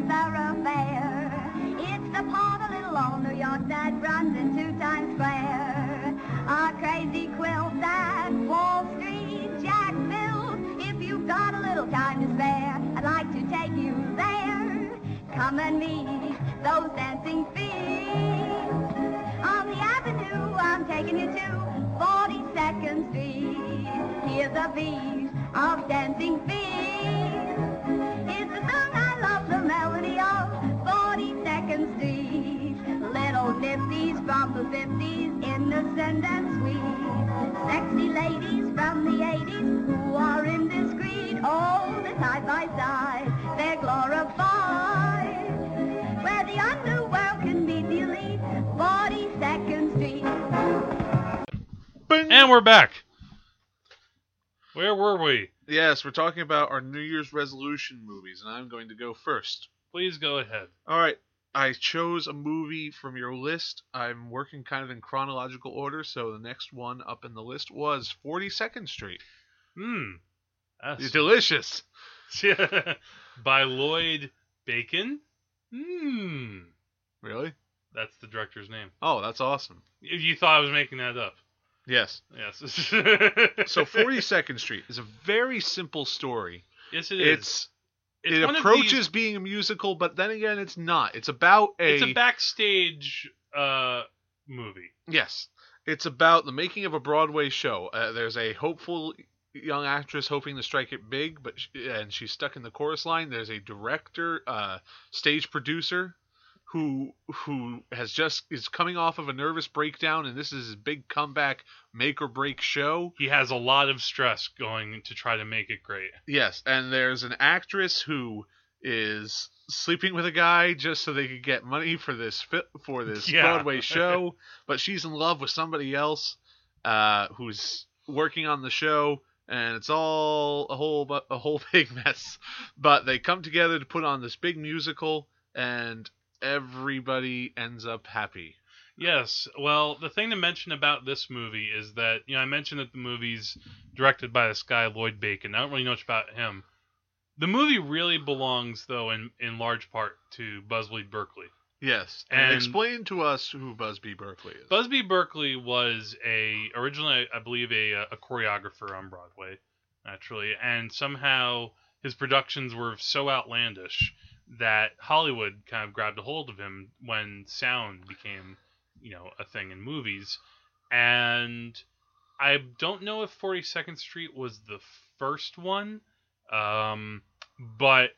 a thoroughfare. It's the part of little on New York that runs into Times Square. A crazy quilt that Wall Street Jack built. If you've got a little time to spare, I'd like to take you there. Come and meet those dancing feet. On the avenue, I'm taking you to 42nd Street. Here's a beat of dancing feet. From the 50s, innocent and sweet. Sexy ladies from the 80s who are indiscreet. Oh, the side by side, they're glorified. Where the underworld can meet the 42nd Street. And we're back. Where were we? Yes, we're talking about our New Year's resolution movies, and I'm going to go first. Please go ahead. All right, I chose a movie from your list. I'm working kind of in chronological order, so the next one up in the list was 42nd Street. Hmm. That's It's delicious. by Lloyd Bacon. Hmm. Really? That's the director's name. Oh, that's awesome. You you thought I was making that up? Yes. Yes. So 42nd Street is a very simple story. Yes, it is. It's, It's it approaches these- being a musical, but then again, it's not. It's about a, It's a backstage uh movie. Yes. It's about the making of a Broadway show. Uh, there's a hopeful young actress hoping to strike it big, but sh and she's stuck in the chorus line. There's a director, uh, stage producer, who who has just is coming off of a nervous breakdown, and this is his big comeback, make or break show. He has a lot of stress going to try to make it great. Yes, and there's an actress who is sleeping with a guy just so they could get money for this for this Yeah. Broadway show, but she's in love with somebody else uh, who's working on the show, and it's all a whole a whole big mess. But they come together to put on this big musical, and everybody ends up happy. Yes. Well, the thing to mention about this movie is that you know I mentioned that the movie's directed by this guy Lloyd Bacon. I don't really know much about him. The movie really belongs, though, in in large part to Busby Berkeley. Yes, and, And- explain to us who Busby Berkeley is. Busby Berkeley was a originally, I believe, a a choreographer on Broadway, naturally, and somehow his productions were so outlandish that Hollywood kind of grabbed a hold of him when sound became, you know, a thing in movies. And I don't know if 42nd Street was the first one, um, but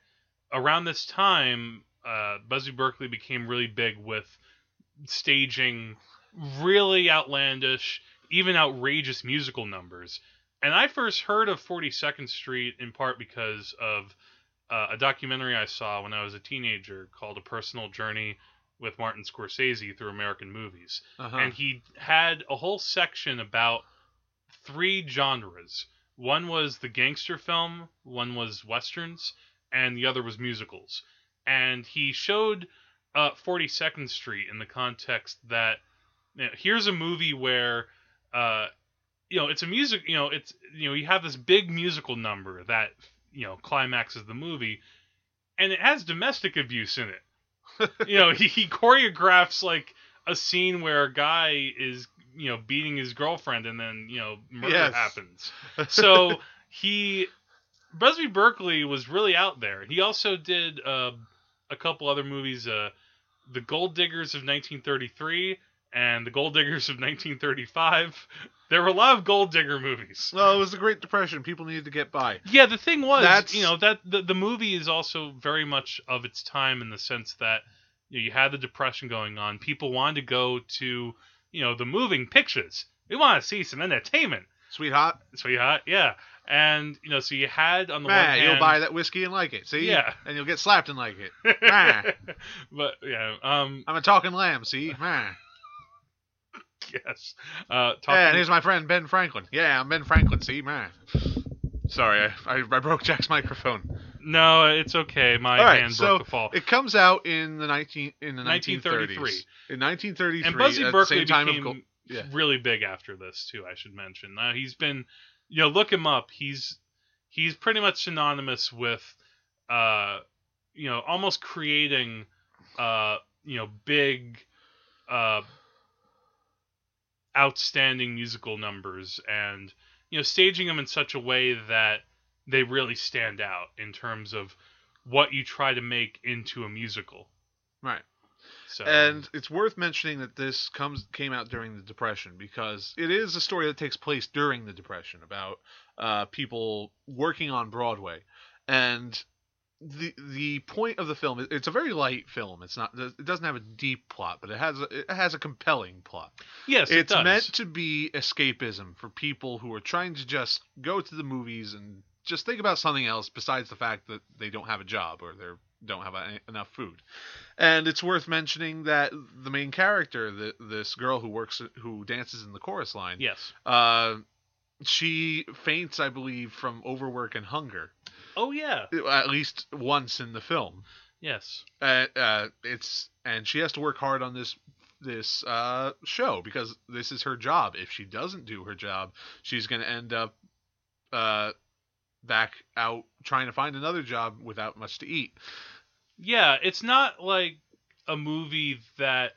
around this time, uh, Berkeley became really big with staging really outlandish, even outrageous musical numbers. And I first heard of 42nd Street in part because of uh, a documentary I saw when I was a teenager called A Personal Journey with Martin Scorsese through American movies. Uh-huh. And he had a whole section about three genres. One was the gangster film, one was westerns, and the other was musicals. And he showed uh, 42nd Street in the context that you know, here's a movie where uh, you know it's a music you know it's you know you have this big musical number that you know climaxes the movie and it has domestic abuse in it you know he, he choreographs like a scene where a guy is you know beating his girlfriend and then you know murder Yes. happens so he Busby Berkeley was really out there. He also did uh, a couple other movies, uh, The Gold Diggers of 1933 and The Gold Diggers of 1935. There were a lot of gold digger movies. well, it was the Great Depression. People needed to get by. Yeah, the thing was, That's- you know, that the, the movie is also very much of its time in the sense that you, know, you had the depression going on. People wanted to go to, you know, the moving pictures. We want to see some entertainment, Sweetheart, sweetheart. Yeah, and you know, so you had on the one hand, you'll buy that whiskey and like it. See? Yeah. And you'll get slapped and like it. But yeah, um, I'm a talking lamb. See? Man. Yes. Uh, Yeah, talking, and here's my friend Ben Franklin. Yeah, I'm Ben Franklin. See, man. Sorry, I, I, I broke Jack's microphone. no, it's okay. My All right, hand so broke the fall. it comes out in the 19 in the 1933. 1930s. In 1933, and Busby at Berkeley same time became of yeah. really big after this too. I should mention. Uh, he's been, you know, look him up. He's he's pretty much synonymous with, uh, you know, almost creating, uh, you know, big, uh, outstanding musical numbers and you know staging them in such a way that they really stand out in terms of what you try to make into a musical. Right. So And it's worth mentioning that this comes came out during the Depression because it is a story that takes place during the Depression about uh, people working on Broadway, and the the point of the film it's a very light film. It's not it doesn't have a deep plot, but it has a, it has a compelling plot. yes, it it's does. meant to be escapism for people who are trying to just go to the movies and just think about something else besides the fact that they don't have a job or they don't have any, enough food. And it's worth mentioning that the main character, the, this girl who works who dances in the chorus line, yes. uh, she faints, I believe, from overwork and hunger. Oh yeah. At least once in the film. Yes. Uh, uh, it's and she has to work hard on this this uh, show because this is her job. If she doesn't do her job, she's going to end up uh, back out trying to find another job without much to eat. Yeah, it's not like a movie that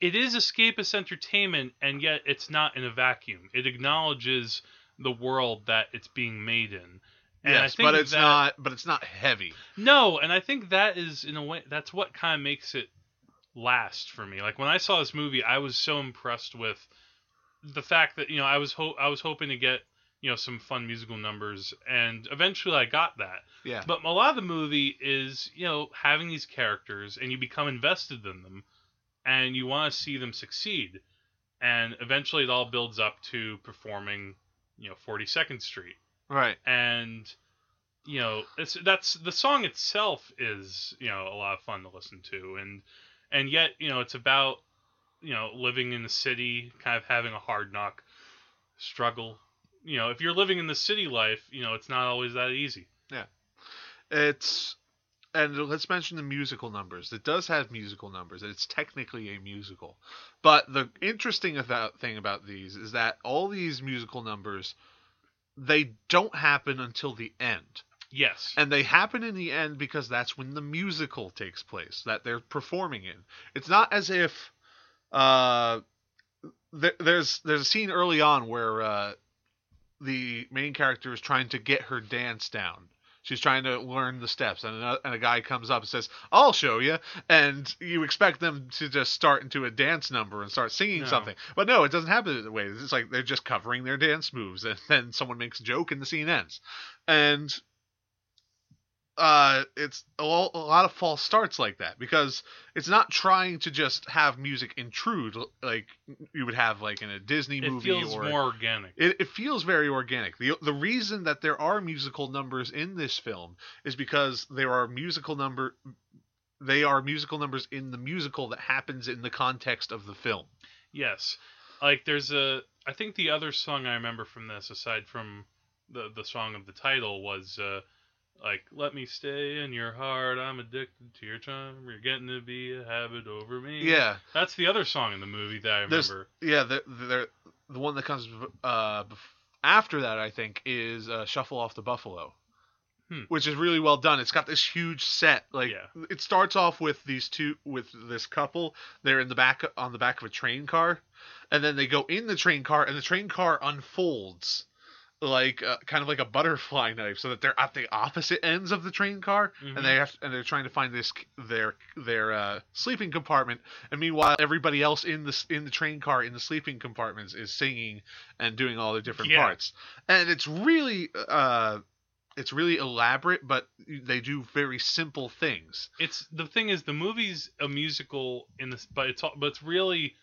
it is escapist entertainment and yet it's not in a vacuum. It acknowledges the world that it's being made in. And yes, but it's that- not. But it's not heavy. No, and I think that is in a way that's what kind of makes it last for me. Like when I saw this movie, I was so impressed with the fact that you know I was ho- I was hoping to get you know some fun musical numbers, and eventually I got that. Yeah. But a lot of the movie is you know having these characters, and you become invested in them, and you want to see them succeed, and eventually it all builds up to performing you know 42nd Street Right. and you know it's that's the song itself is you know a lot of fun to listen to and and yet you know it's about you know living in the city kind of having a hard knock struggle you know if you're living in the city life you know it's not always that easy Yeah, It's and let's mention the musical numbers. It does have musical numbers. It's technically a musical. But the interesting about, thing about these is that all these musical numbers they don't happen until the end. yes And they happen in the end because that's when the musical takes place that they're performing in. It's not as if uh there, there's there's a scene early on where uh the main character is trying to get her dance down. She's trying to learn the steps, and a, and a guy comes up and says, "I'll show you." And you expect them to just start into a dance number and start singing No. something, but no, it doesn't happen that way. It's like they're just covering their dance moves, and then someone makes a joke, and the scene ends. And uh, it's a, lo- a lot of false starts like that because it's not trying to just have music intrude like you would have like in a Disney it movie feels or more organic it, it feels very organic. The the reason that there are musical numbers in this film is because there are musical number they are musical numbers in the musical that happens in the context of the film. Yes. Like there's a I think the other song I remember from this aside from the the song of the title was uh like let me stay in your heart I'm addicted to your charm you're getting to be a habit over me. Yeah. That's the other song in the movie that I There's- remember. Yeah, the the, the one that comes uh after that I think is uh, Shuffle Off to Buffalo. Hmm. Which is really well done. It's got this huge set. Like Yeah. it starts off with these two with this couple. They're in the back on the back of a train car, and then they go in the train car, and the train car unfolds like uh, kind of like a butterfly knife, so that they're at the opposite ends of the train car, Mhm. and they have and they're trying to find this their their uh, sleeping compartment. And meanwhile, everybody else in the in the train car in the sleeping compartments is singing and doing all the different Yeah. parts, and it's really uh, it's really elaborate, but they do very simple things. It's the thing is the movie's a musical in this but it's all, but it's really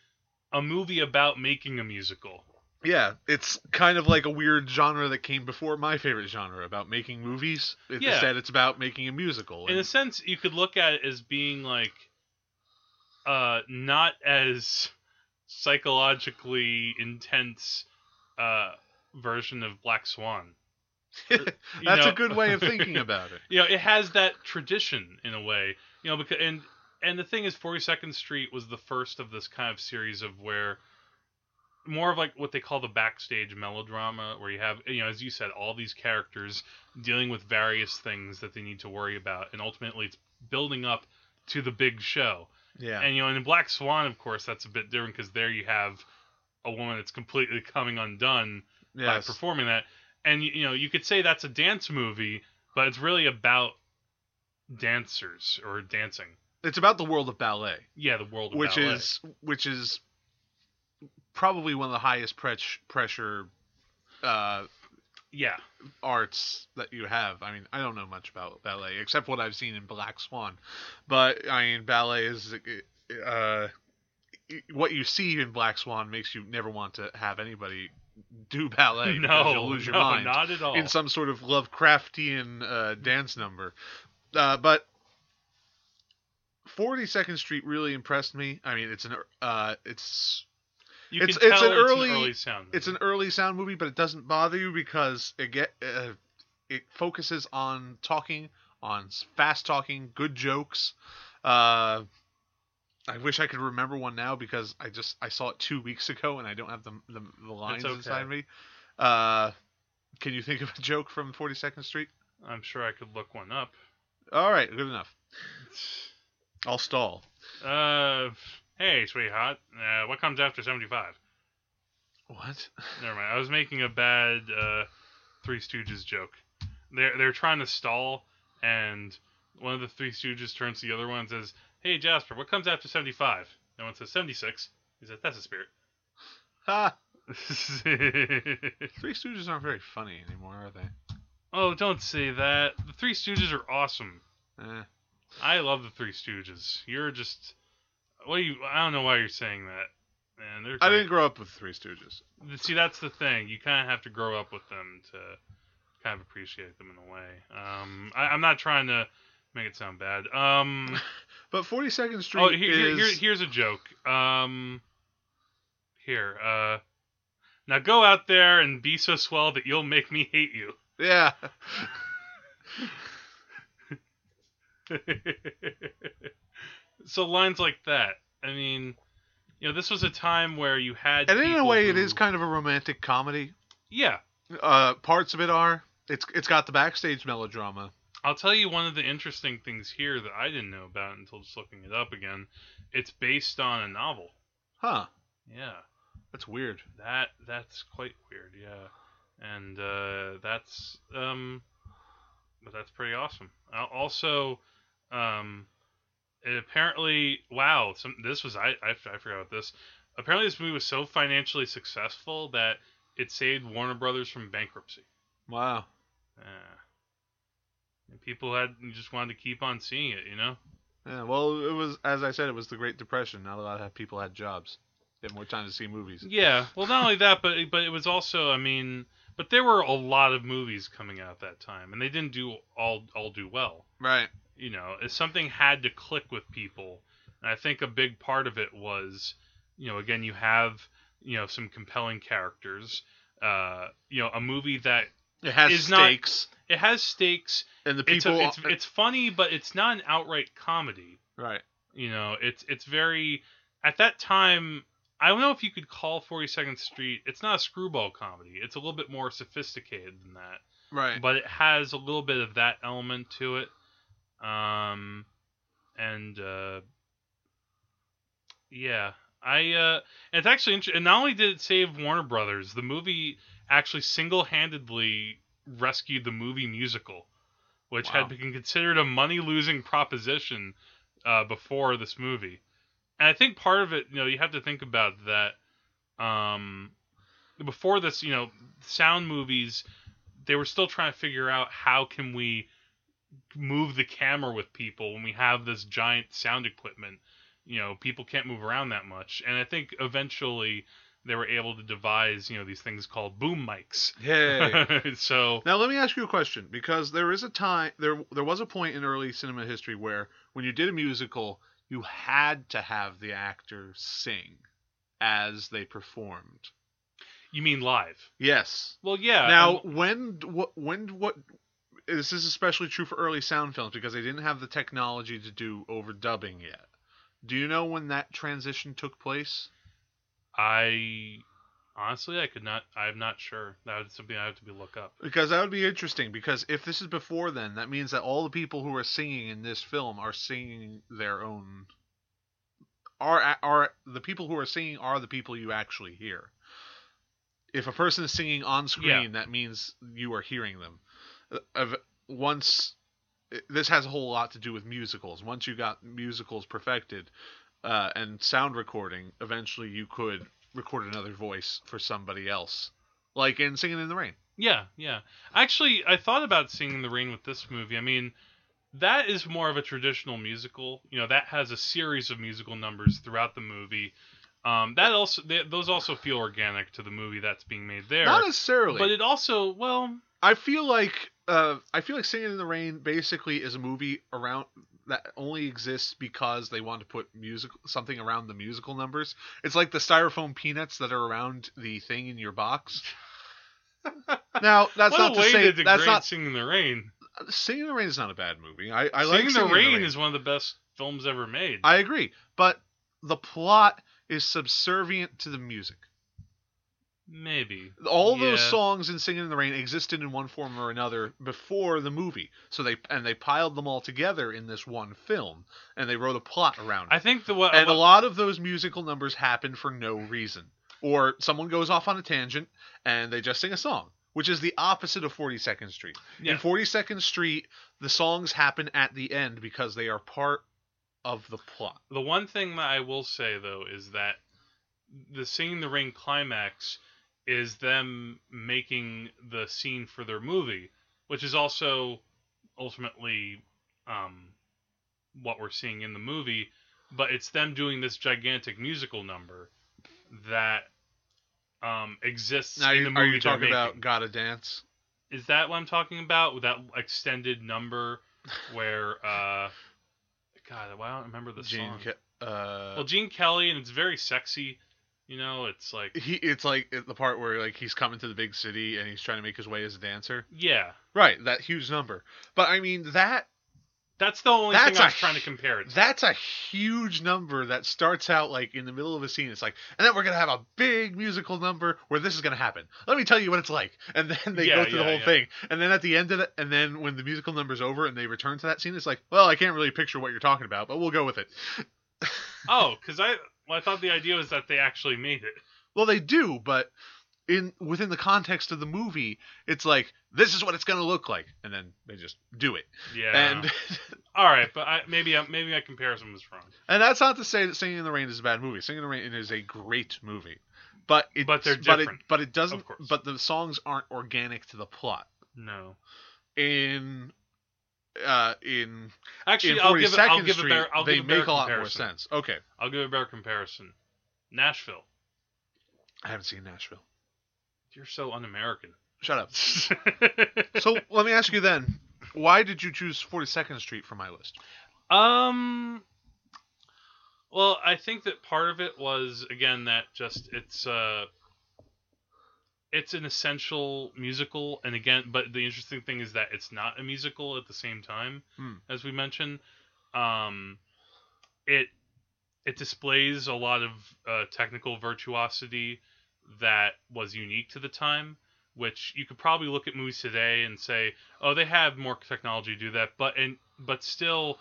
a movie about making a musical. Yeah, it's kind of like a weird genre that came before my favorite genre about making movies. It- Yeah. Instead, it's about making a musical. in and- a sense you could look at it as being like uh not as psychologically intense uh version of black swan That's know- a good way of thinking about it. you know it has that tradition in a way you know because and and the thing is 42nd street was the first of this kind of series of where more of like what they call the backstage melodrama, where you have, you know, as you said, all these characters dealing with various things that they need to worry about, and ultimately it's building up to the big show. Yeah. And you know, in Black Swan, of course, that's a bit different because there you have a woman that's completely coming undone by performing that. And you know, you could say that's a dance movie, but it's really about dancers or dancing. It's about the world of ballet, Yeah, the world of which ballet. is which is probably one of the highest pres- pressure uh, yeah, arts that you have. I mean, I don't know much about ballet except what I've seen in Black Swan, but I mean, ballet is uh, what you see in Black Swan makes you never want to have anybody do ballet because no, you'll lose your no, mind not at all. in some sort of Lovecraftian uh, dance number. Uh, but 42nd Street really impressed me. I mean, it's an uh, it's you it's- can it's an early- an early sound. it's an early sound movie, but it doesn't bother you because it get uh, it focuses on talking, on fast talking, good jokes. Uh, I wish I could remember one now because I just I saw it two weeks ago and I don't have the the, the lines okay. inside me. Uh, can you think of a joke from 42nd Street? I'm sure I could look one up. All right, good enough. I'll stall. Uh, hey, sweetheart, uh, what comes after 75? What? Never mind. I was making a bad uh, Three Stooges joke. They're they're trying to stall, and one of the Three Stooges turns to the other one and says, "Hey Jasper, what comes after 75?" And one says 76. He says, "That's a spirit." Ha! Three Stooges aren't very funny anymore, are they? oh, don't say that. The Three Stooges are awesome. Eh. I love the Three Stooges. You're just what do you? I don't know why you're saying that. Man, they're I great. didn't grow up with Three Stooges. See, that's the thing. You kind of have to grow up with them to kind of appreciate them in a way. Um, I, I'm not trying to make it sound bad. Um, But 42nd Street oh, here, here, is here- here's a joke. Um, here, uh, now go out there and be so swell that you'll make me hate you. yeah. so lines like that. I mean, you know, this was a time where you had, And in a way, it who- is kind of a romantic comedy. yeah. Uh, parts of it are. It's it's got the backstage melodrama. I'll tell you one of the interesting things here that I didn't know about until just looking it up again. It's based on a novel. Huh. Yeah, That's weird. that that's quite weird. Yeah, and uh, that's um, but that's pretty awesome. Also, um, it apparently wow, some this was I, I I forgot about this. Apparently, this movie was so financially successful that it saved Warner Brothers from bankruptcy. Wow. Yeah. And people had just wanted to keep on seeing it, you know. Yeah. Well, it was as I said, it was the Great Depression. Not a lot of people had jobs. They had more time to see movies. Yeah. Well, not only that, but but it was also, I mean, but there were a lot of movies coming out at that time, and they didn't do all all do well. Right. You know, if something had to click with people, and I think a big part of it was, you know, again, you have you know some compelling characters. Uh, you know, a movie that It has Is not- stakes, it has stakes. and the It's people. a, it's it's funny, but it's not an outright comedy. right. You know, it's it's very at that time. I don't know if you could call Forty Second Street. It's not a screwball comedy. It's a little bit more sophisticated than that, Right. but it has a little bit of that element to it. Um, and uh, yeah, I uh, and it's actually interesting. And not only did it save Warner Brothers, the movie actually single-handedly rescued the movie musical, which Wow. had been considered a money-losing proposition uh, before this movie. And I think part of it, you know, you have to think about that. Um, before this, you know, sound movies, they were still trying to figure out how can we move the camera with people when we have this giant sound equipment. You know, people can't move around that much, and I think eventually they were able to devise, you know, these things called boom mics. Yay. so Now let me ask you a question because there is a time there there was a point in early cinema history where when you did a musical you had to have the actor sing as they performed. you mean live? Yes. Well, yeah. now when what when what this is especially true for early sound films because they didn't have the technology to do overdubbing yet. Do you know when that transition took place? I Honestly, I could not. I'm not sure. That would something I have to be look up. Because that would be interesting. Because if this is before then, that means that all the people who are singing in this film are singing their own. Are are the people who are singing are the people you actually hear. If a person is singing on screen, that means you are hearing them. Of- Once this has a whole lot to do with musicals. Once you got musicals perfected uh, and sound recording, eventually you could record another voice for somebody else, like in Singing in the Rain. Yeah, yeah. Actually, I thought about Singing in the Rain with this movie. I mean, that is more of a traditional musical. You know, that has a series of musical numbers throughout the movie. Um, that also, they, those also feel organic to the movie that's being made there. Not necessarily. but it also, well, I feel like uh, I feel like Singing in the Rain basically is a movie around that only exists because they want to put music something around the musical numbers. It's like the styrofoam peanuts that are around the thing in your box. now that's what not to way say to that's not Singing in the Rain. Singing in the Rain is not a bad movie. I, I Singing like in the Rain is one of the best films ever made. I agree, but the plot is subservient to the music. Maybe. all those songs in Singing in the Rain existed in one form or another before the movie. So they and they piled them all together in this one film and they wrote a plot around it. I think the what, and a lot of those musical numbers happen for no reason. Or someone goes off on a tangent and they just sing a song, which is the opposite of 42nd Street. yeah. In 42nd Street, the songs happen at the end because they are part of the plot. The one thing that I will say though is that the Singing in the Rain climax is them making the scene for their movie, which is also ultimately um, what we're seeing in the movie. But it's them doing this gigantic musical number that um, exists Now, in you, the are movie. you they're talking about. Gotta Dance? Is that what I'm talking about? With that extended number where uh, God, why don't I remember the Gene, song? Ke- uh, Well, Gene Kelly, and it's very sexy. You know, it's like, he it's like the part where like he's coming to the big city and he's trying to make his way as a dancer. yeah, Right, that huge number. But I mean that that's the only That's thing I was trying to compare it to. that's a huge number that starts out like in the middle of a scene. It's like, and then we're gonna have a big musical number where this is gonna happen. Let me tell you what it's like. And then they Yeah, go through the whole yeah. thing. And then at the end of it, and then when the musical number's over and they return to that scene, it's like, well, I can't really picture what you're talking about, but we'll go with it. oh, because I, well, I thought the idea was that they actually made it. Well, they do, but in within the context of the movie, it's like this is what it's gonna look like, and then they just do it. Yeah. And all right, but I, maybe I, maybe my comparison was wrong. And that's not to say that Singing in the Rain is a bad movie. Singing in the Rain is a great movie, but it, But they're But it, but it doesn't. of course. But the songs aren't organic to the plot. No. In uh, in Actually, in I'll give it. I'll give a Street, better. I'll they give a make a lot more sense. Okay, I'll give a better comparison. Nashville. I haven't seen Nashville. You're so un-American. Shut up. So let me ask you then, why did you choose Forty Second Street for my list? Um. Well, I think that part of it was again that just it's uh it's an essential musical, and again, but the interesting thing is that it's not a musical at the same time, Hmm. as we mentioned. Um, it it displays a lot of uh, technical virtuosity that was unique to the time which you could probably look at movies today and say, oh, they have more technology to do that, but and but still,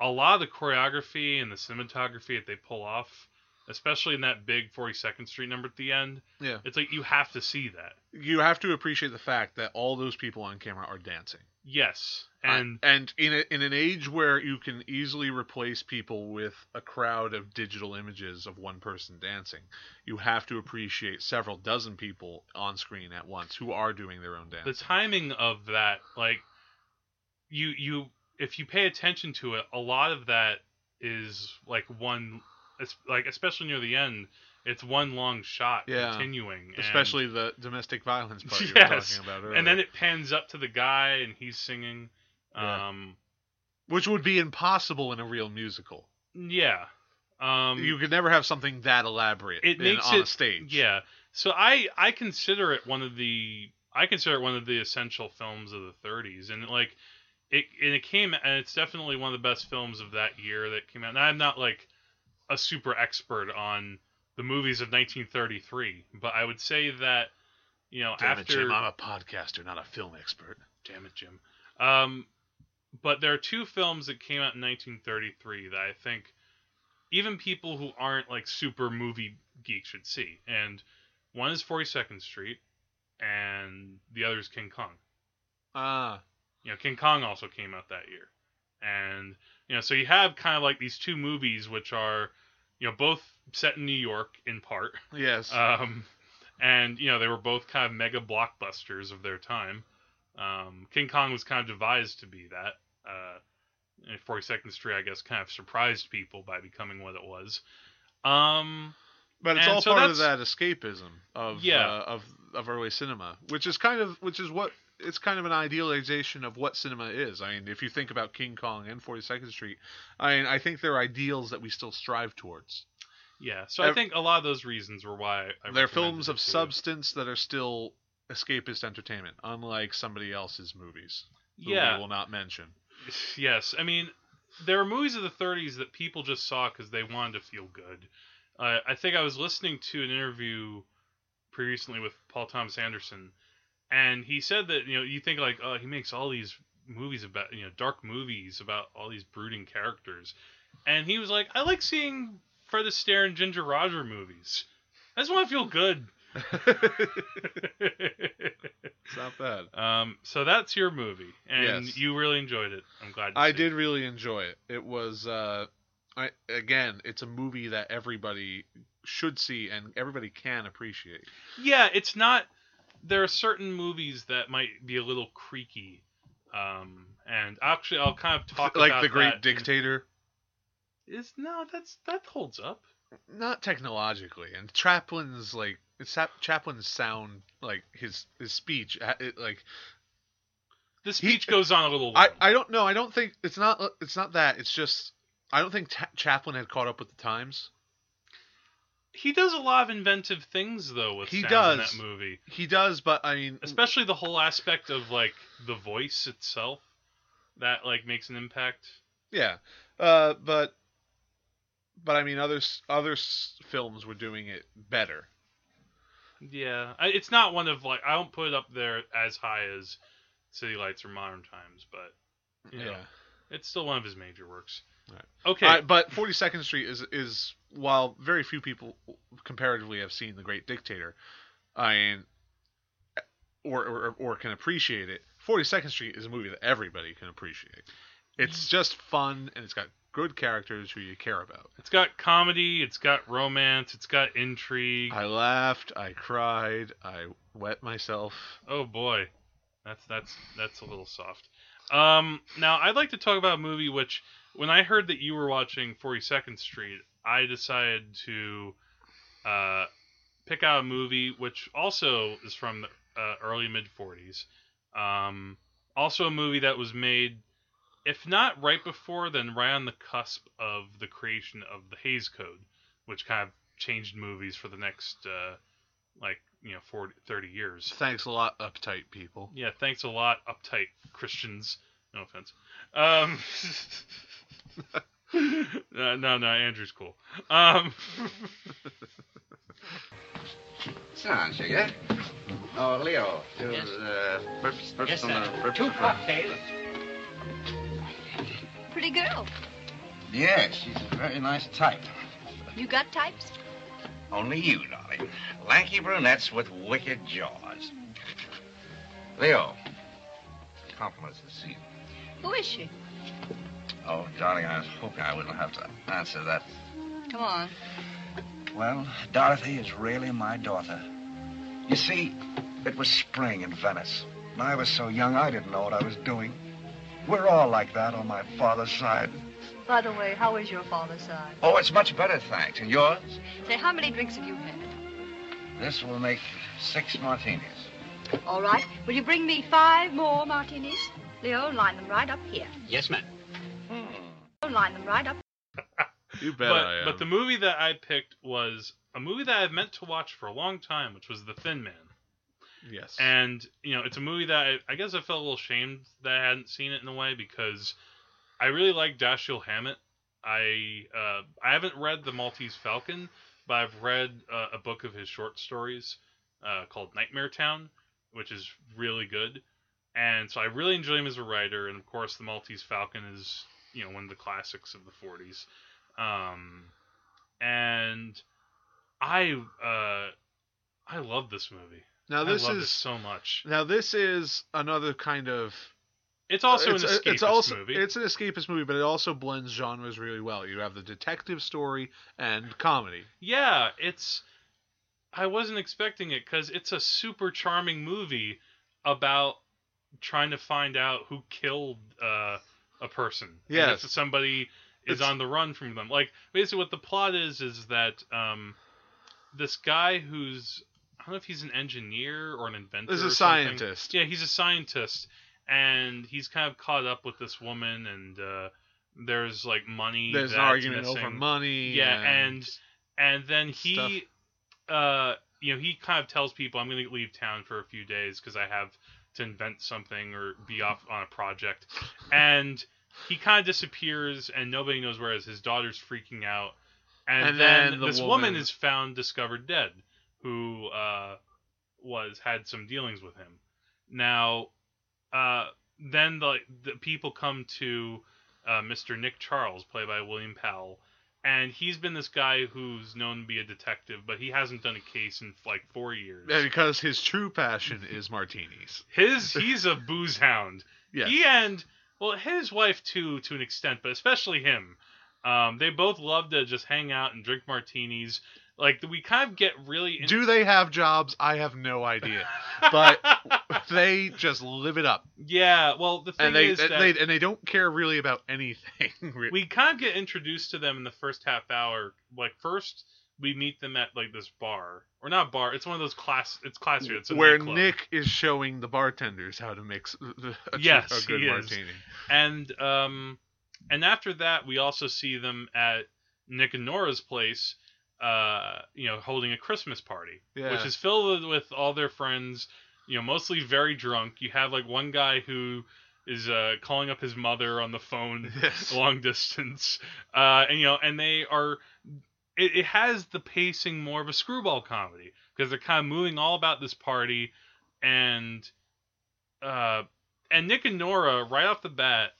a lot of the choreography and the cinematography that they pull off, especially in that big 42nd Street number at the end, Yeah, it's like you have to see that. you have to appreciate the fact that all those people on camera are dancing. Yes, and and and in a, in an age where you can easily replace people with a crowd of digital images of one person dancing, you have to appreciate several dozen people on screen at once who are doing their own dance. the timing of that, like you you if you pay attention to it, a lot of that is like one, it's like especially near the end, it's one long shot Yeah. continuing, and- Especially the domestic violence part you Yes, were talking about earlier. and then it pans up to the guy and he's singing Yeah. um which would be impossible in a real musical. yeah um you could never have something that elaborate it in- makes on it a stage. yeah so i i consider it one of the i consider it one of the essential films of the 30s and like it and it came and it's definitely one of the best films of that year that came out and i'm not like a super expert on the movies of 1933. But I would say that you know Damn it, after Jim. I'm a podcaster, not a film expert. Damn it, Jim. Um, but there are two films that came out in 1933 that I think even people who aren't like super movie geeks should see. And one is 42nd Street, and the other is King Kong. Ah, You know, King Kong also came out that year. And, you know, so you have kind of like these two movies which are, you know, both set in New York in part. yes. Um, and you know they were both kind of mega blockbusters of their time. Um, King Kong was kind of devised to be that. Uh, and 42nd Street, I guess, kind of surprised people by becoming what it was. Um, but it's all so part of that escapism of Yeah. uh, of of early cinema, which is kind of which is what it's kind of an idealization of what cinema is. I mean, if you think about King Kong and 42nd Street, I mean, I think they're ideals that we still strive towards. yeah, so I think a lot of those reasons were why I they're films of substance that are still escapist entertainment, unlike somebody else's movies. Yeah, we will not mention. yes. I mean, there were movies of the 30s that people just saw because they wanted to feel good. Uh, I think I was listening to an interview pretty recently with Paul Thomas Anderson, and he said that you know you think like oh he makes all these movies about you know dark movies about all these brooding characters, and he was like I like seeing Fred Astaire and Ginger Roger movies. I just want to feel good. it's not bad. um, so that's your movie, and Yes. you really enjoyed it. I'm glad. I did really enjoy it. It was uh I again, it's a movie that everybody should see and everybody can appreciate. Yeah, it's not. There are certain movies that might be a little creaky, um, and actually, I'll kind of talk about like about The Great that in- Dictator. Is no, that's that holds up. Not technologically. And Chaplin's like it's Chaplin's sound like his his speech it, like The speech goes on a little. I. I don't know. I don't think it's not it's not that. It's just I don't think Ta- Chaplin had caught up with the times. He does a lot of inventive things though with He does. in that movie, He does, but I mean, especially the whole aspect of like the voice itself that like makes an impact. yeah. Uh, but but I mean, other other films were doing it better. Yeah, I, it's not one of like I don't put it up there as high as City Lights or Modern Times, but you know, Yeah. it's still one of his major works. Right. Okay. But 42nd Street is is while very few people comparatively have seen The Great Dictator, I mean, or or, or can appreciate it. 42nd Street is a movie that everybody can appreciate. It's just fun and it's got good characters who you care about. It's got comedy, it's got romance, it's got intrigue. I laughed, I cried, I wet myself. Oh boy, that's that's that's a little soft. Um, now I'd like to talk about a movie which, when I heard that you were watching 42nd Street, I decided to uh, pick out a movie which also is from the uh, early mid 40s. Um, also a movie that was made, if not right before, then right on the cusp of the creation of the Hays Code, which kind of changed movies for the next uh, like you know 40, 30 years. Thanks a lot, uptight people. Yeah, thanks a lot, uptight Christians. No offense. Um, no, no, no, Andrew's cool. Um, Sit down, sugar. Oh, Leo, to Yes. the first, first Yes, on sir. the first Two cocktails. Pretty girl. Yes, she's a very nice type. You got types? Only you, darling. Lanky brunettes with wicked jaws. Leo, compliments this evening. Who is she? Oh, darling, I was hoping I wouldn't have to answer that. Come on. Well, Dorothy is really my daughter. You see, it was spring in Venice. And I was so young I didn't know what I was doing. We're all like that on my father's side. By the way, how is your father's side? Oh, it's much better, thanks. And yours? Say, how many drinks have you had? This will make six martinis. All right. Will you bring me five more martinis? Leo, line them right up here. Yes, ma'am. Line them right up. You bet but I am. but the movie that I picked was a movie that I've meant to watch for a long time, which was The Thin Man. yes. And you know, it's a movie that I, I guess I felt a little ashamed that I hadn't seen it in a way because I really like Dashiell Hammett. I uh, I haven't read The Maltese Falcon, but I've read uh, a book of his short stories uh, called Nightmare Town, which is really good. And so I really enjoy him as a writer, and of course, The Maltese Falcon is you know one of the classics of the 40s. Um, and I uh, I love this movie. Now this I love is it so much. now this is another kind of It's also it's, an escapist it's also movie. it's an escapist movie, but it also blends genres really well. You have the detective story and comedy. Yeah, it's. I wasn't expecting it because it's a super charming movie about trying to find out who killed uh, a person. And Yes. if somebody is It's- on the run from them. Like basically, what the plot is is that um, this guy who's I don't know if he's an engineer or an inventor. There's or a something. scientist. Yeah, he's a scientist, and he's kind of caught up with this woman, and uh, there's like money. There's an argument over money. Yeah, and and then he, stuff. uh, you know, he kind of tells people, "I'm going to leave town for a few days because I have to invent something or be off on a project," and he kind of disappears, and nobody knows where he is. His daughter's freaking out, and, And then, then the this woman woman- is found discovered dead, who uh, was had some dealings with him. Now, uh, then the the people come to uh, Mr. Nick Charles, played by William Powell, and he's been this guy who's known to be a detective, but he hasn't done a case in like four years. Yeah, because his true passion is martinis. His he's a booze hound. Yes. He and well, his wife too, to an extent, but especially him. Um, they both love to just hang out and drink martinis. Like we kind of get really. in- Do they have jobs? I have no idea. but they just live it up, yeah, well, the thing and they is and that they and they don't care really about anything. we kind of get introduced to them in the first half hour. Like first, we meet them at like this bar, or not bar. It's one of those class. It's classy. It's a where nightclub. Nick is showing the bartenders how to mix the- a, Yes, a good he is. and um, and after that, we also see them at Nick and Nora's place. Uh, you know, holding a Christmas party, Yeah. which is filled with all their friends. You know, mostly very drunk. You have like one guy who is uh, calling up his mother on the phone Yes. long distance. Uh, and you know, and they are. It, it has the pacing more of a screwball comedy because they're kind of moving all about this party, and uh, and Nick and Nora right off the bat.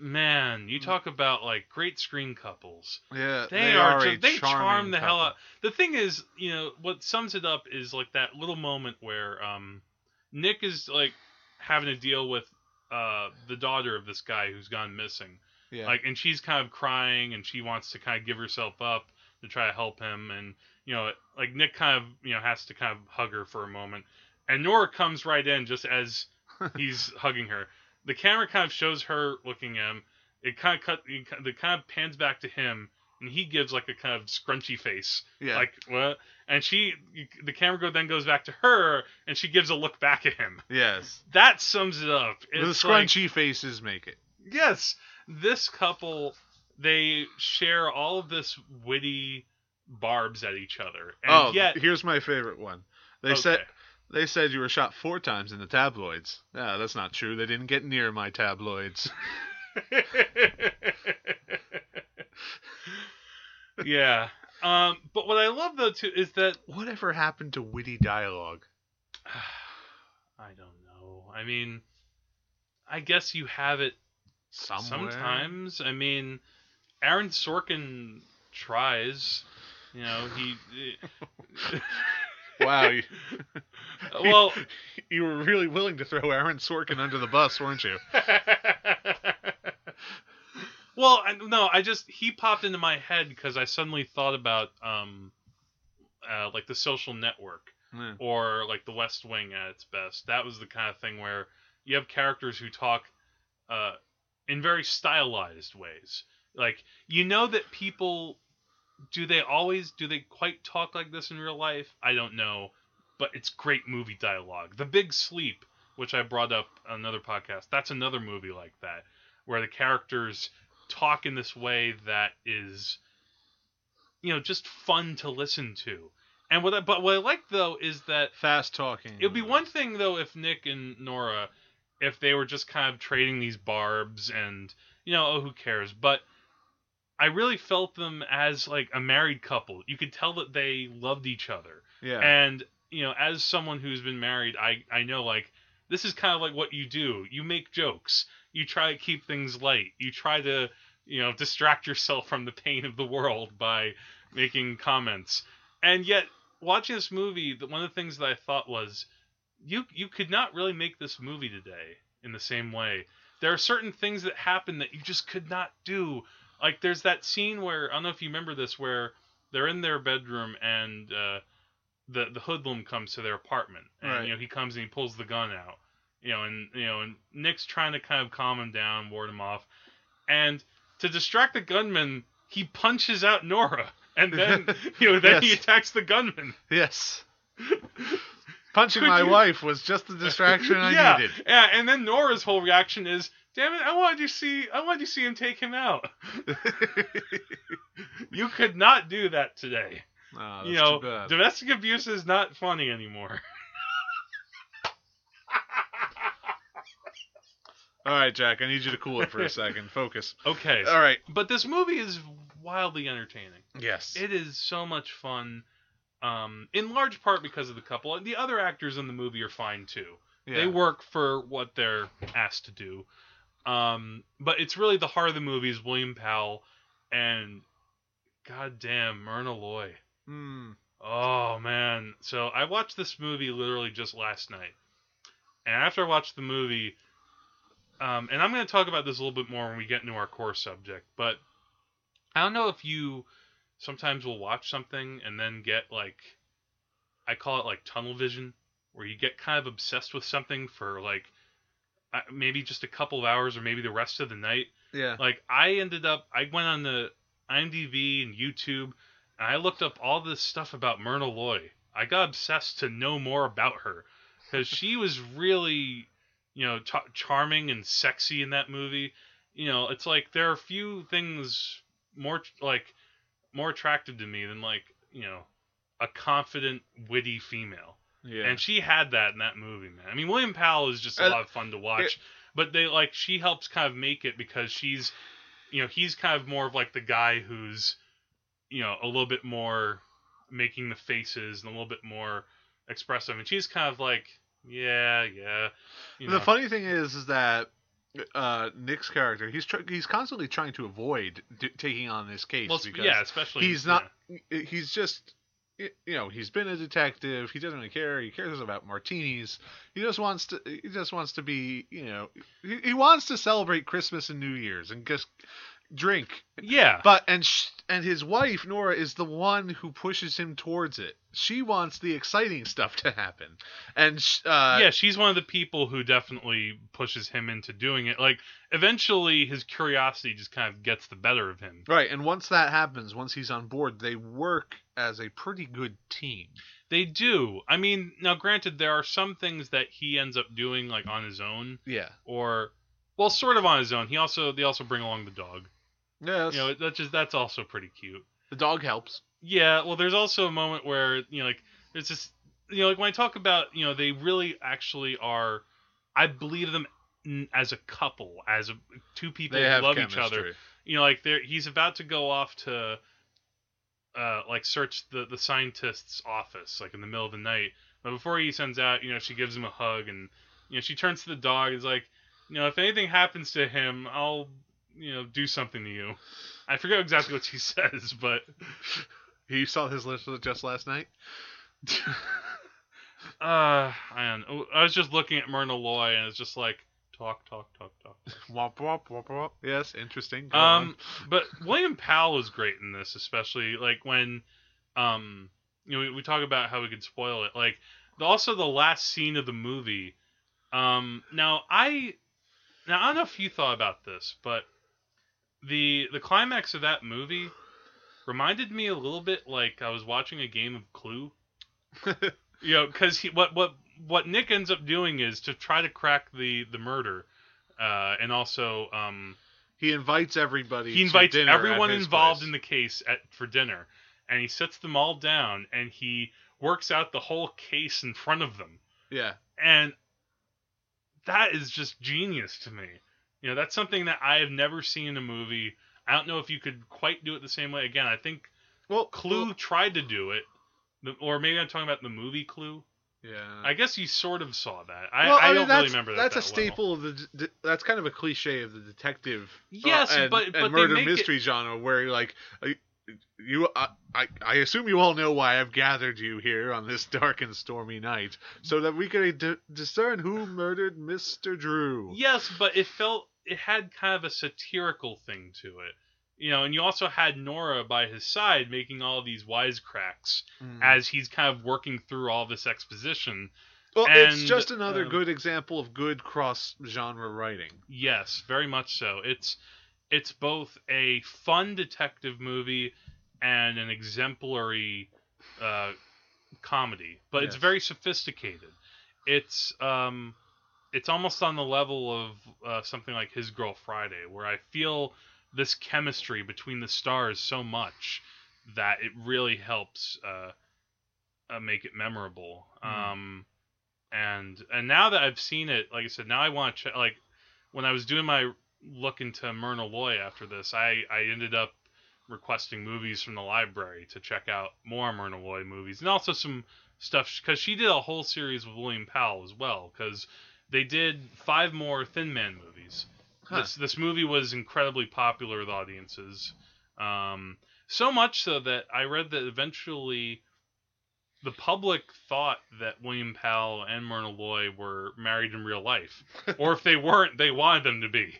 Man, you talk about like great screen couples. Yeah, They, are, a just, they charm the hell out. The thing is, you know, what sums it up is like that little moment where um, Nick is like having to deal with uh, the daughter of this guy who's gone missing. Yeah. Like, and she's kind of crying, and she wants to kind of give herself up to try to help him, and you know, like Nick kind of you know has to kind of hug her for a moment, and Nora comes right in just as he's hugging her. The camera kind of shows her looking at him. It kind of cut. It kind of pans back to him, and he gives like a kind of scrunchy face, yeah. like what? And she, the camera go then goes back to her, and she gives a look back at him. yes. That sums it up. the It's like- scrunchy faces make it. yes, this couple they share all of this witty barbs at each other, and oh, yet here's my favorite one. They okay. said they said you were shot four times in the tabloids. Yeah, that's not true. They didn't get near my tabloids. yeah. Um, but what I love though too is that Whatever happened to witty dialogue? I don't know. I mean, I guess you have it Somewhere. sometimes. I mean, Aaron Sorkin tries. You know, he. Wow. You, well, you were really willing to throw Aaron Sorkin under the bus, weren't you? well, I, no, I just he popped into my head because I suddenly thought about um, uh, like the Social Network Yeah. or like the West Wing at its best. That was the kind of thing where you have characters who talk uh, in very stylized ways. Like you know that people do they always do they quite talk like this in real life? I don't know, but it's great movie dialogue. The Big Sleep, which I brought up on another podcast, that's another movie like that where the characters talk in this way that is you know just fun to listen to. And what I, but what I like though is that Fast talking. it would be one thing though if Nick and Nora, if they were just kind of trading these barbs and you know, oh who cares? But I really felt them as like a married couple. You could tell that they loved each other. Yeah. And you know, as someone who's been married, I I know like this is kind of like what you do. You make jokes. You try to keep things light. You try to you know distract yourself from the pain of the world by making comments. And yet, watching this movie, the, one of the things that I thought was, you you could not really make this movie today in the same way. There are certain things that happen that you just could not do. Like there's that scene where I don't know if you remember this, where they're in their bedroom and uh, the the hoodlum comes to their apartment, and Right. you know he comes and he pulls the gun out, you know, and you know, and Nick's trying to kind of calm him down, ward him off, and to distract the gunman, he punches out Nora, and then you know then he attacks the gunman. yes. Punching Could my you- wife was just the distraction I yeah, needed. yeah, and then Nora's whole reaction is, "Damn it! I wanted to see, I wanted to see him take him out. you could not do that today. Oh, you know, domestic abuse is not funny anymore." All right, Jack. I need you to cool it for a second. Focus. okay, All right. but this movie is wildly entertaining. Yes. It is so much fun. Um, in large part because of the couple. The other actors in the movie are fine too. yeah. They work for what they're asked to do. Um, but it's really the heart of the movie is William Powell and goddamn Myrna Loy. Hmm. Oh man. So I watched this movie literally just last night. And after I watched the movie, um, and I'm going to talk about this a little bit more when we get into our core subject, but I don't know if you sometimes we'll watch something and then get like, I call it like tunnel vision, where you get kind of obsessed with something for like uh, maybe just a couple of hours or maybe the rest of the night. Yeah. Like I ended up, I went on the IMDb and YouTube, and I looked up all this stuff about Myrna Loy. I got obsessed to know more about her because she was really, you know, ch- charming and sexy in that movie. You know, it's like there are a few things more like more attractive to me than like you know a confident, witty female. Yeah. And she had that in that movie, man. I mean, William Powell is just a Uh, lot of fun to watch, but they like she helps kind of make it because she's, you know, he's kind of more of like the guy who's, you know, a little bit more making the faces and a little bit more expressive, and she's kind of like, yeah, yeah. You the funny thing is, is that uh, Nick's character, he's tr- he's constantly trying to avoid d- taking on this case well, because yeah, especially he's not. He's just. You know, he's been a detective. He doesn't really care. He cares about martinis. He just wants to. He just wants to be. You know, he, he wants to celebrate Christmas and New Year's and just drink. Yeah, But and sh- and his wife Nora is the one who pushes him towards it. She wants the exciting stuff to happen, and uh, yeah, she's one of the people who definitely pushes him into doing it. Like, eventually, his curiosity just kind of gets the better of him. Right, and once that happens, once he's on board, they work as a pretty good team. They do. I mean, now granted, there are some things that he ends up doing like on his own, Yeah. or well, sort of on his own. He also they also bring along the dog. yeah You know, that's just that's also pretty cute. the dog helps. Yeah. Well, there's also a moment where you know, like there's just you know, like when I talk about, you know, they really actually are. I believe them as a couple, as a, two people who love chemistry. each other. You know, like they're he's about to go off to. Uh, like search the the scientist's office like in the middle of the night but before he sends out you know she gives him a hug and you know she turns to the dog and is like you know if anything happens to him i'll you know do something to you i forget exactly what she says but He saw his list just last night. uh i i was just looking at myrna loy and it's just like talk talk talk talk Womp womp womp womp. Yes, interesting. Go Um, but William Powell is great in this, especially like when, um, you know, we, we talk about how we could spoil it. Like, the, also the last scene of the movie. Um, now I, now I don't know if you thought about this, but the the climax of that movie reminded me a little bit like I was watching a game of Clue. you know, because he what what what Nick ends up doing is to try to crack the the murder, uh, and also um he invites everybody. he to invites everyone involved place. in the case at for dinner and he sets them all down and he works out the whole case in front of them Yeah. and that is just genius to me you know that's something that i have never seen in a movie I don't know if you could quite do it the same way. Again, I think Well, Clue well, tried to do it, or maybe I'm talking about the movie Clue. yeah. I guess you sort of saw that. I, well, I, mean, don't really remember that. That's a that well. staple of the. That's kind of a cliche of the detective. uh, Yes, and, but and but they murder make it- mystery genre, where like uh, you, I, I, I assume you all know why I've gathered you here on this dark and stormy night, so that we can d- discern who murdered Mister Drew. Yes, but it felt it had kind of a satirical thing to it. You know, and you also had Nora by his side making all these wisecracks Mm. as he's kind of working through all this exposition. well, it's just another um, good example of good cross genre writing. Yes, very much so. It's it's both a fun detective movie and an exemplary uh, comedy, but it's very sophisticated. It's um, it's almost on the level of uh, something like His Girl Friday, where I feel this chemistry between the stars so much that it really helps uh, uh, make it memorable. Mm. Um, and and now that I've seen it, like I said, now I want to check. Like when I was doing my look into Myrna Loy after this, I I ended up requesting movies from the library to check out more Myrna Loy movies and also some stuff because she did a whole series with William Powell as well because they did five more Thin Man movies. Huh. This this movie was incredibly popular with audiences, um, so much so that I read that eventually the public thought that William Powell and Myrna Loy were married in real life, or if they weren't, they wanted them to be.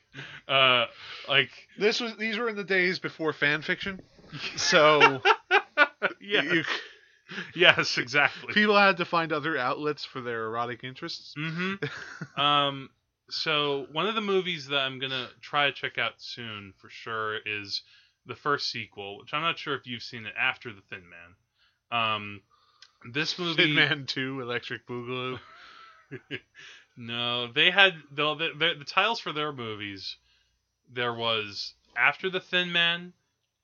Uh, like, This was these were in the days before fan fiction, so yeah, you, yes, exactly. people had to find other outlets for their erotic interests. Mm-hmm. um, so one of the movies that I'm gonna try to check out soon for sure is the first sequel, which I'm not sure if you've seen it after the Thin Man. Um, this movie, Thin Man Two, Electric Boogaloo. no, they had the, the the the titles for their movies. There was after the Thin Man,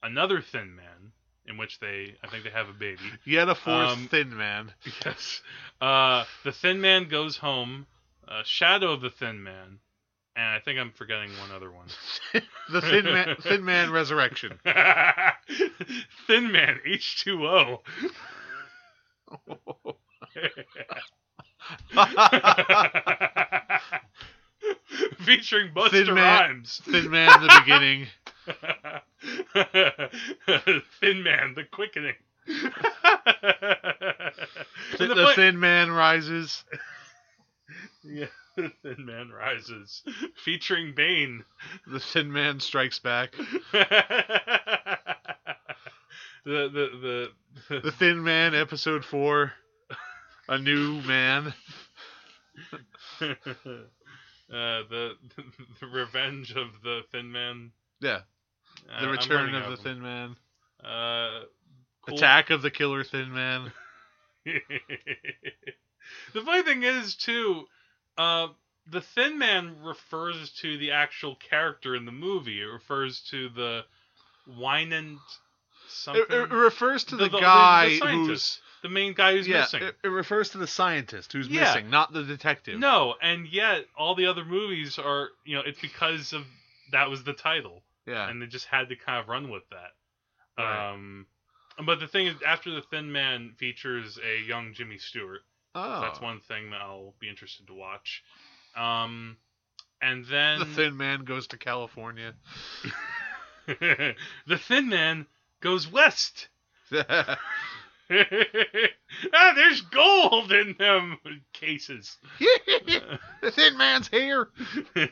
another Thin Man, in which they I think they have a baby. Yet a fourth Um, Thin Man. Yes. Uh, the Thin Man goes home. Uh, Shadow of the Thin Man, and I think I'm forgetting one other one. the Thin Man, Thin Man Resurrection. Thin Man H2O. Featuring Busta Thin Man- Rhymes. Thin Man, the beginning. Thin Man, the quickening. The the fu- Thin Man rises. Yeah, the Thin Man Rises, featuring Bane. The Thin Man strikes back. the the the, The Thin Man, episode four. A new man. uh, the the revenge of the Thin Man. Yeah. The return of the Thin Man. Uh, cool. Attack of the Killer Thin Man. the funny thing is too, uh, the Thin Man refers to the actual character in the movie. It refers to the Wynant something. It, it refers to the, The- the- the guy who's the main guy who's yeah. missing. It, it refers to the scientist who's Yeah. missing, not the detective. No, and yet all the other movies are, you know, it's because of that was the title, Yeah. and they just had to kind of run with that. Right. Um, but the thing is, after the Thin Man features a young Jimmy Stewart, oh. that's one thing that I'll be interested to watch. Um, and then The Thin Man goes to California. the Thin Man goes west. ah, there's gold in them cases. The thin Man's here. uh,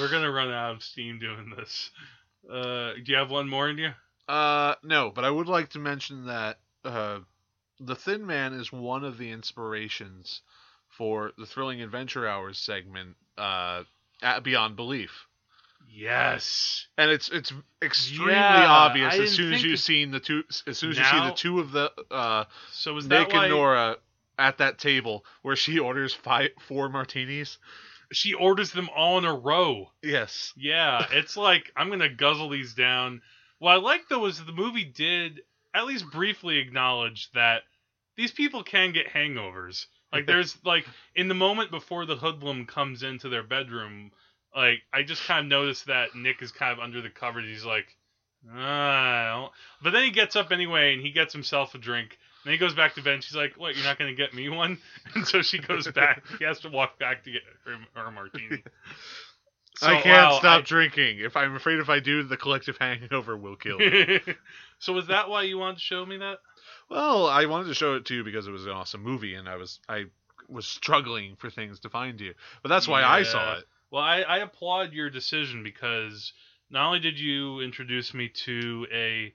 we're gonna run out of steam doing this. Uh, do you have one more in you? Uh, no, but I would like to mention that uh, the Thin Man is one of the inspirations for the Thrilling Adventure Hours segment, uh, at Beyond Belief, Yes. and it's it's extremely Yeah, obvious as soon as you've seen the two, as soon as you see the two of the uh, So is Nick that why and Nora at that table where she orders five four martinis. she orders them all in a row? Yes. Yeah, it's like I'm gonna guzzle these down. What I like though is the movie did at least briefly acknowledge that these people can get hangovers. Like there's like in the moment before the hoodlum comes into their bedroom, like I just kind of noticed that Nick is kind of under the covers. He's like, "Ah, but then he gets up anyway and he gets himself a drink. And then he goes back to bed. And she's like, "What? You're not gonna get me one?" And so she goes back. he has to walk back to get her, her martini. So, I can't wow, stop I- drinking. If I'm afraid if I do, the collective hangover will kill me. so was that why you wanted to show me that? well, I wanted to show it to you because it was an awesome movie, and I was I was struggling for things to find you. But that's why I saw it. Well, I, I applaud your decision because not only did you introduce me to a,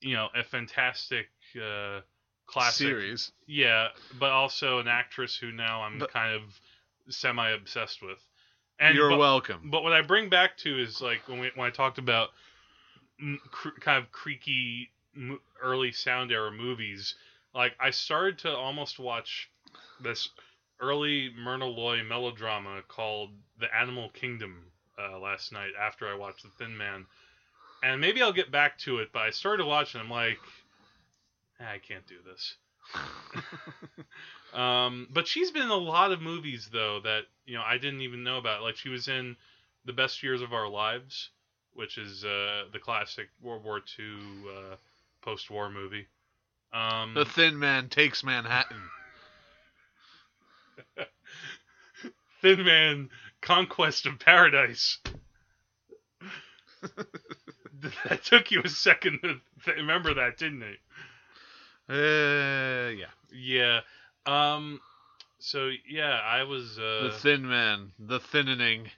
you know, a fantastic uh, classic Series. yeah, but also an actress who now I'm But- kind of semi obsessed with. And You're but, welcome. But what I bring back to is like when we when I talked about cr- kind of creaky early sound era movies, like I started to almost watch this early Myrna Loy melodrama called The Animal Kingdom uh, last night after I watched The Thin Man, and maybe I'll get back to it. But I started watching, I'm like, "Ah, I can't do this. Um, but she's been in a lot of movies though that you know I didn't even know about. Like she was in The Best Years of Our Lives, which is uh, the classic World War II uh, post-war movie. Um, the Thin Man takes Manhattan. Thin Man, Conquest of Paradise. that took you a second to th- remember that, didn't it? Uh, yeah. Yeah. Um. So yeah, I was. Uh, the Thin Man. The thinning.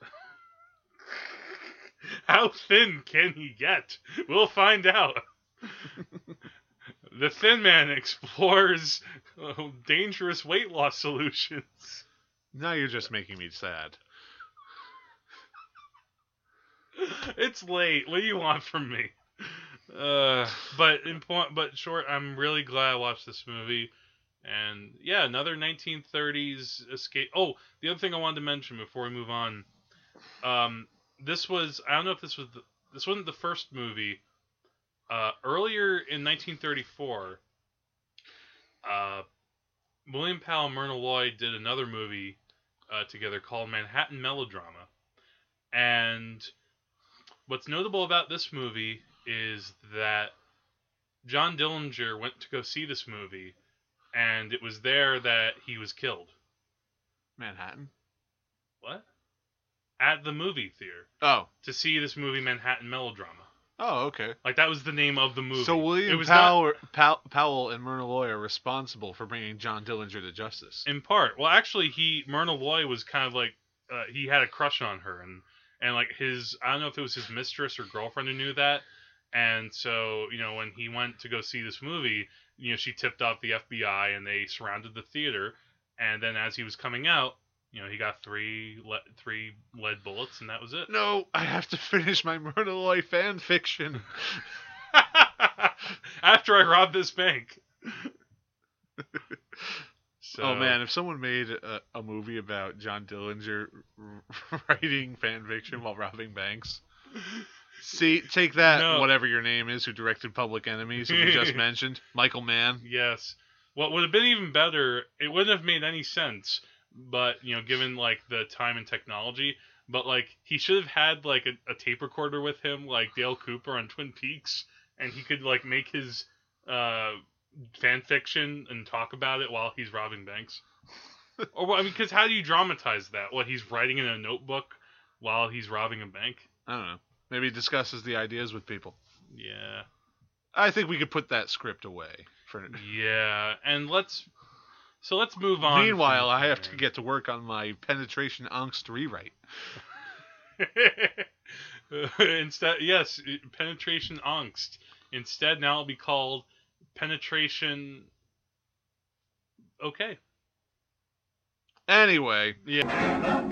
How thin can he get? We'll find out. The Thin Man explores uh, dangerous weight loss solutions. Now you're just making me sad. It's late. What do you want from me? Uh, but in point, but short, I'm really glad I watched this movie. And yeah, another 1930s escape. Oh, the other thing I wanted to mention before we move on, um, this was I don't know if this was the, this wasn't the first movie. Uh, earlier in 1934, uh, William Powell and Myrna Loy did another movie uh, together called Manhattan Melodrama, and what's notable about this movie is that John Dillinger went to go see this movie, and it was there that he was killed. Manhattan. What? At the movie theater Oh. to see this movie Manhattan Melodrama. Oh, okay. Like that was the name of the movie. So It William was not- Powell, Powell and Myrna Loy are responsible for bringing John Dillinger to justice. in part. Well, actually, he Myrna Loy was kind of like uh, he had a crush on her, and and like his I don't know if it was his mistress or girlfriend who knew that, and so you know when he went to go see this movie, you know she tipped off the FBI and they surrounded the theater, and then as he was coming out, you know he got three le- three lead bullets, and that was it. No, I have to finish my Myrna Loy fan fiction. After I rob this bank. so, Oh man, if someone made a, a movie about John Dillinger r- writing fan fiction while robbing banks. See, take that, No. whatever your name is, who directed Public Enemies, who we just mentioned, Michael Mann. Yes. What would have been even better, it wouldn't have made any sense, but, you know, given, like, the time and technology, but, like, he should have had, like, a, a tape recorder with him, like Dale Cooper on Twin Peaks, and he could, like, make his uh, fan fiction and talk about it while he's robbing banks. or, what- I mean, because how do you dramatize that? What, he's writing in a notebook while he's robbing a bank? I don't know. Maybe he discusses the ideas with people. Yeah. I think we could put that script away. For Yeah. And let's. So let's move on. Meanwhile, I have to get to work on my penetration angst rewrite. Instead, yes, penetration angst. Instead, now it'll be called penetration. Okay. Anyway, Yeah.